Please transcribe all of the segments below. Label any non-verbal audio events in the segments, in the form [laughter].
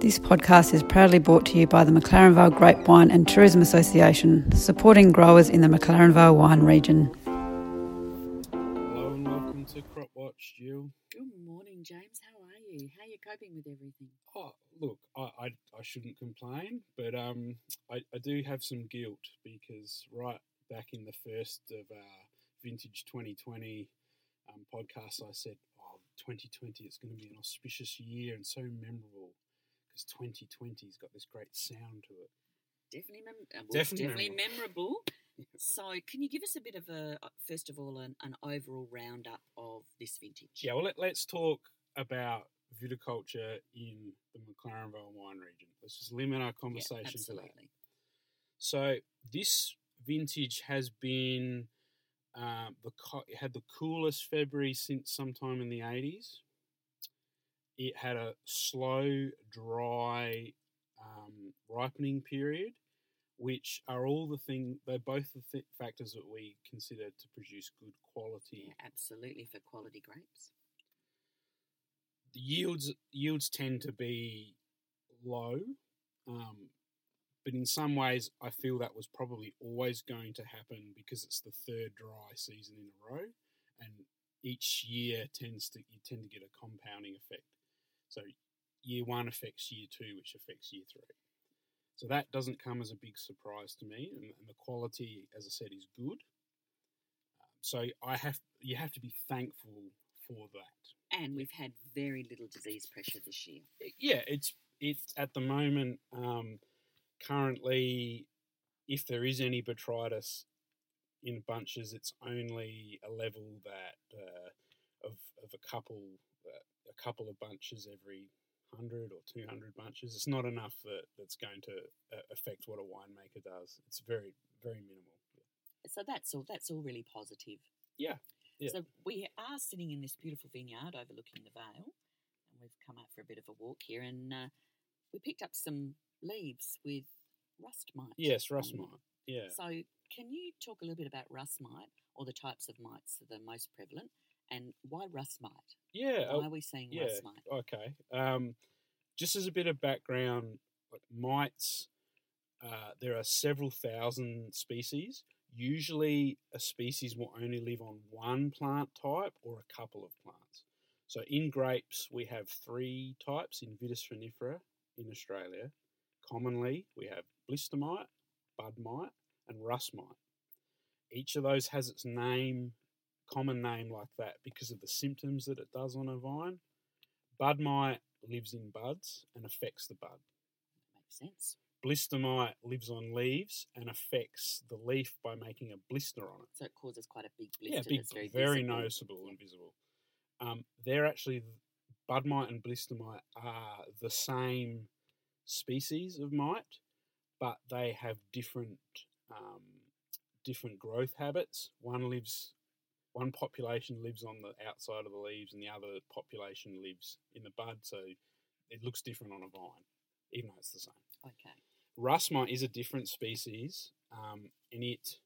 This podcast is proudly brought to you by the McLaren Vale Grape Wine and Tourism Association, supporting growers in the McLaren Vale wine region. Hello and welcome to Crop Watch, Jill. Good morning, James. How are you? How are you coping with everything? Oh, look, I, I, I shouldn't complain, but um, I, I do have some guilt because right back in the first of our vintage 2020 um, podcast, I said, oh, 2020, it's going to be an auspicious year and so memorable because 2020 has got this great sound to it. Definitely, mem- uh, well, Definitely definitely, memorable. [laughs] so, can you give us a bit of a, uh, first of all, an, an overall roundup of this vintage? Yeah, well, let, let's talk about viticulture in the McLaren Vale wine region. Let's just limit our Yeah, conversation to that. absolutely. So this vintage has been um, the co- had the coolest February since sometime in the eighties. It had a slow, dry um, ripening period, which are all the thing. They're both the th- factors that we consider to produce good quality. Yeah, absolutely for quality grapes. The yields yields tend to be low, um, but in some ways, I feel that was probably always going to happen because it's the third dry season in a row, and each year tends to you tend to get a compounding effect. So year one affects year two, which affects year three. So that doesn't come as a big surprise to me, and, and the quality, as I said, is good. Um, so I have you have to be thankful for that. And we've had very little disease pressure this year. yeah, it's it's at the moment um, currently, if there is any botrytis in bunches, it's only a level that uh, of of a couple a couple of bunches every hundred or two hundred bunches. It's not enough that that's going to uh, affect what a winemaker does. It's very very minimal. So that's all. That's all really positive. Yeah, yeah. So we are sitting in this beautiful vineyard overlooking the Vale, and we've come out for a bit of a walk here, and uh, we picked up some leaves with rust mite. Yes, rust mite. Yeah. So, can you talk a little bit about rust mite or the types of mites that are most prevalent and why rust mite? Yeah. Why uh, are we seeing yeah, rust mite? Okay. Um, just as a bit of background, like mites, uh, there are several thousand species. Usually, a species will only live on one plant type or a couple of plants. So, in grapes, we have three types in Vitis vinifera in Australia. Commonly, we have blister mite, bud mite, and rust mite. Each of those has its name, common name like that because of the symptoms that it does on a vine. Bud mite lives in buds and affects the bud. Makes sense. Blister mite lives on leaves and affects the leaf by making a blister on it. So it causes quite a big blister. yeah, big, that's very, very, visible. noticeable and visible. Um, they're actually bud mite and blister mite are the same species of mite, but they have different um, different growth habits. One lives, one population lives on the outside of the leaves, and the other population lives in the bud. So it looks different on a vine, even though it's the same. Okay. Rust mite is a different species, um, and it,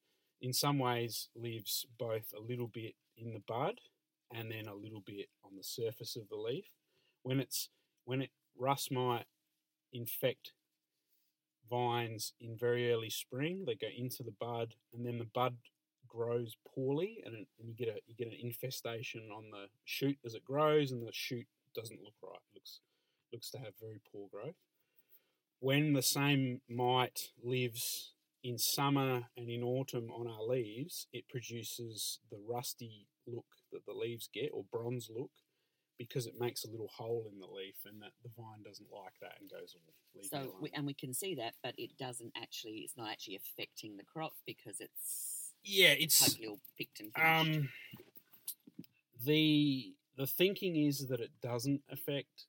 in some ways, lives both a little bit in the bud and then a little bit on the surface of the leaf. When it's when it rust mite infect vines in very early spring, they go into the bud, and then the bud grows poorly, and, it, and you get a you get an infestation on the shoot as it grows, and the shoot doesn't look right. It looks looks to have very poor growth when the same mite lives in summer and in autumn on our leaves, it produces the rusty look that the leaves get, or bronze look, because it makes a little hole in the leaf, and that the vine doesn't like that and goes, "Oh, leave me So we, and we can see that, but it doesn't actually. It's not actually affecting the crop because it's yeah, it's picked and finished. um the the thinking is that it doesn't affect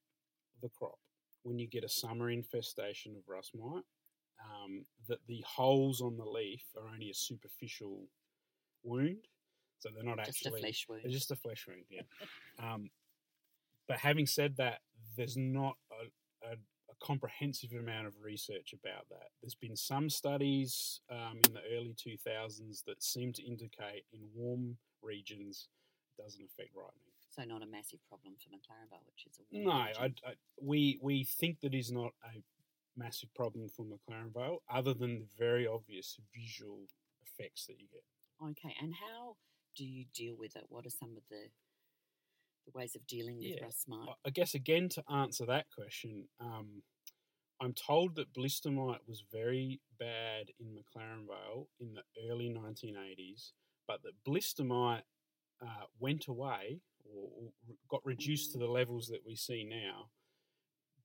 the crop when you get a summer infestation of rust mite. Um, that the holes on the leaf are only a superficial wound, so they're not just a actually flesh wound. they're just a flesh wound. Yeah. um, but having said that, there's not a, a, a comprehensive amount of research about that. There's been some studies um, in the early 2000s that seem to indicate in warm regions it doesn't affect ripening. So not a massive problem for McLaren Vale, which is a No, I. I, we we think that is not a massive problem for McLaren Vale, other than the very obvious visual effects that you get. Okay, and how do you deal with it? What are some of the the ways of dealing with Yeah, rust mite? I- guess again to answer that question, um, I'm told that blister mite was very bad in McLaren Vale in the early 1980s, but that blister mite uh, went away or, or got reduced to the levels that we see now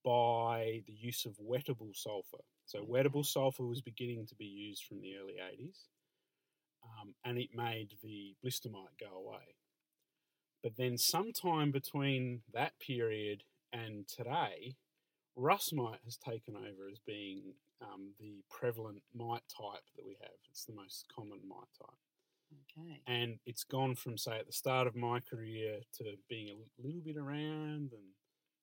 by the use of wettable sulfur. So wettable sulfur was beginning to be used from the early 80s, um, and it made the blister mite go away. But then, sometime between that period and today, rust mite has taken over as being um, the prevalent mite type that we have. It's the most common mite type. Okay, And it's gone from, say, at the start of my career to being a little bit around and,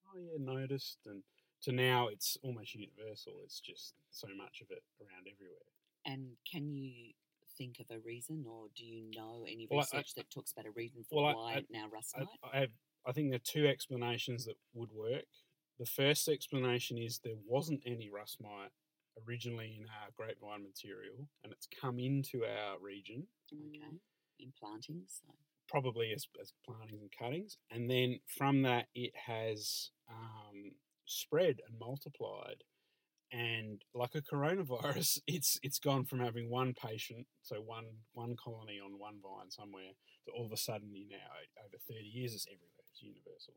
oh yeah, noticed, and to now it's almost universal. It's just so much of it around everywhere. and can you think of a reason, or do you know any Well, I- research that talks about a reason for Well, why I- now rust I, mite? I, have, I think there are two explanations that would work. The first explanation is there wasn't any rust mite originally in our grapevine material, and it's come into our region, okay, in plantings. So. probably as, as plantings and cuttings, and then from that it has um, spread and multiplied. And like a coronavirus, [laughs] it's it's gone from having one patient, so one one colony on one vine somewhere, to all of a sudden you now over thirty years it's everywhere. It's universal.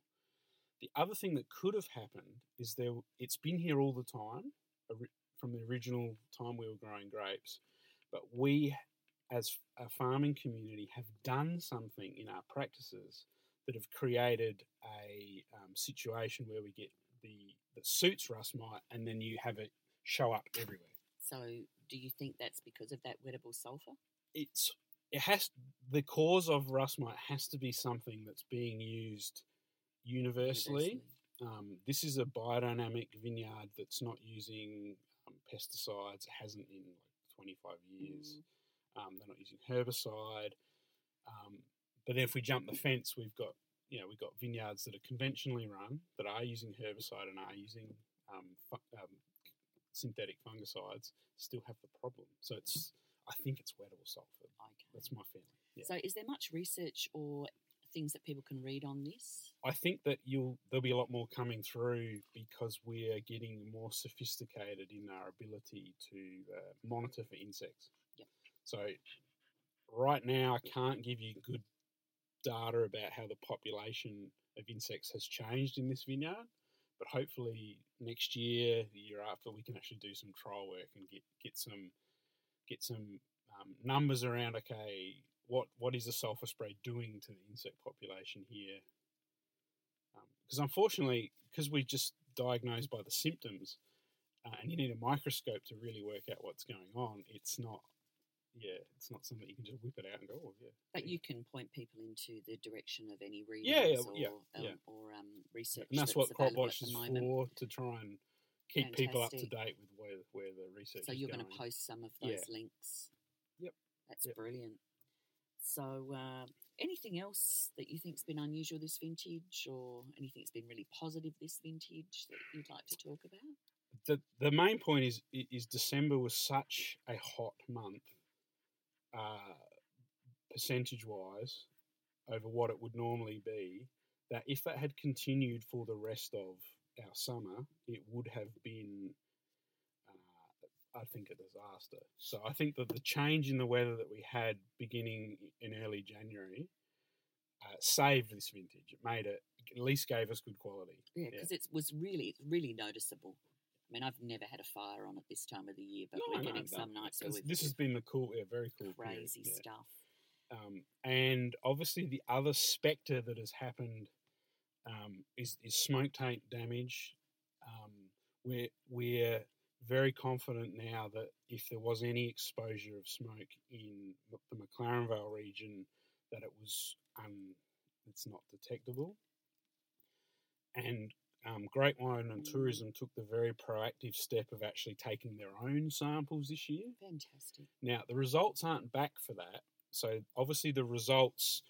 The other thing that could have happened is there it's been here all the time from the original time we were growing grapes, but we as a farming community have done something in our practices that have created a um, situation where we get the that suits rust mite, and then you have it show up everywhere. So, do you think that's because of that wettable sulfur? It's it has the cause of rust mite has to be something that's being used universally. Um, this is a biodynamic vineyard that's not using um, pesticides. It hasn't in like 25 years. Um, they're not using herbicide. Um, but if we jump the fence, we've got you know we've got vineyards that are conventionally run that are using herbicide and are using um, fu- um, synthetic fungicides. Still have the problem. So it's I think it's wettable sulfur. Okay. That's my feeling. Yeah. So, is there much research or things that people can read on this? I think that you'll there'll be a lot more coming through because we're getting more sophisticated in our ability to uh, monitor for insects. Yep. So right now, I can't give you good data about how the population of insects has changed in this vineyard, but hopefully next year, the year after, we can actually do some trial work and get get some get some um, numbers around. Okay, what what is the sulfur spray doing to the insect population here? Because unfortunately, because we just diagnosed by the symptoms, uh, and you need a microscope to really work out what's going on. It's not, yeah, it's not something you can just whip it out and go, oh yeah. But you can point people into the direction of any readings Yeah, yeah, or, yeah, um, yeah. or um, research. and that's, what available CropWatch is for to try and keep people up to date with where where the research. Is. So you're going to post some of those links. Yep. That's Yep. brilliant. So, uh, anything else that you think's been unusual this vintage, or anything that's been really positive this vintage that you'd like to talk about? the the main point is is December was such a hot month, uh, percentage wise, over what it would normally be. That if that had continued for the rest of our summer, it would have been, uh, I think, a disaster. So I think that the change in the weather that we had beginning in early January uh, saved this vintage. It made it at least gave us good quality. Yeah, Yeah. because it was really, really noticeable. I mean, I've never had a fire on at this time of the year, but we're getting some nights where this has been the cool, yeah, very cool, period, crazy yeah. stuff. Um, and obviously, the other spectre that has happened um, is, is smoke taint damage. Um, we're we're very confident now that if there was any exposure of smoke in the the McLaren Vale region, that it was um, it's not detectable. And um, Grape Wine and. Tourism took the very proactive step of actually taking their own samples this year. Fantastic. Now, the results aren't back for that. So, obviously, the results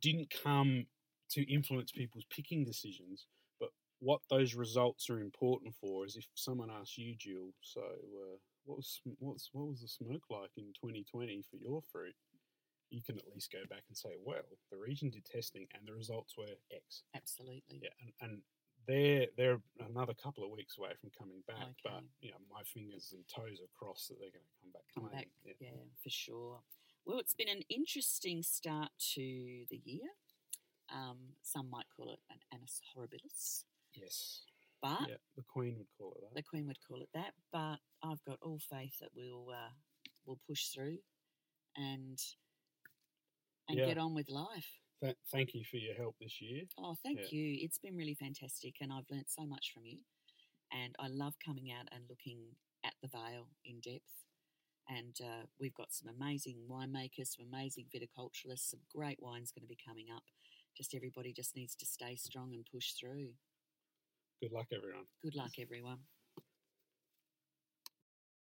didn't come to influence people's picking decisions. But what those results are important for is if someone asks you, Jill, so uh, what was what's what was the smoke like in 2020 for your fruit? You can at least go back and say, well, the region did testing and the results were X. Absolutely. Yeah, and, and they're they're another couple of weeks away from coming back. But you know, my fingers and toes are crossed that they're going to come back. Come playing. back. Yeah. Yeah, for sure. Well, it's been an interesting start to the year. Um, some might call it an annus horribilis, Yes. but Yeah, the Queen would call it that. the Queen would call it that. But I've got all faith that we'll uh, we'll push through and and Yeah. get on with life. Th- thank you for your help this year. Oh, thank Yeah. you. It's been really fantastic, and I've learnt so much from you. And I love coming out and looking at the Vale in depth. And uh, we've got some amazing winemakers, some amazing viticulturalists, some great wines going to be coming up. Just everybody just needs to stay strong and push through. Good luck, everyone. Good luck, everyone.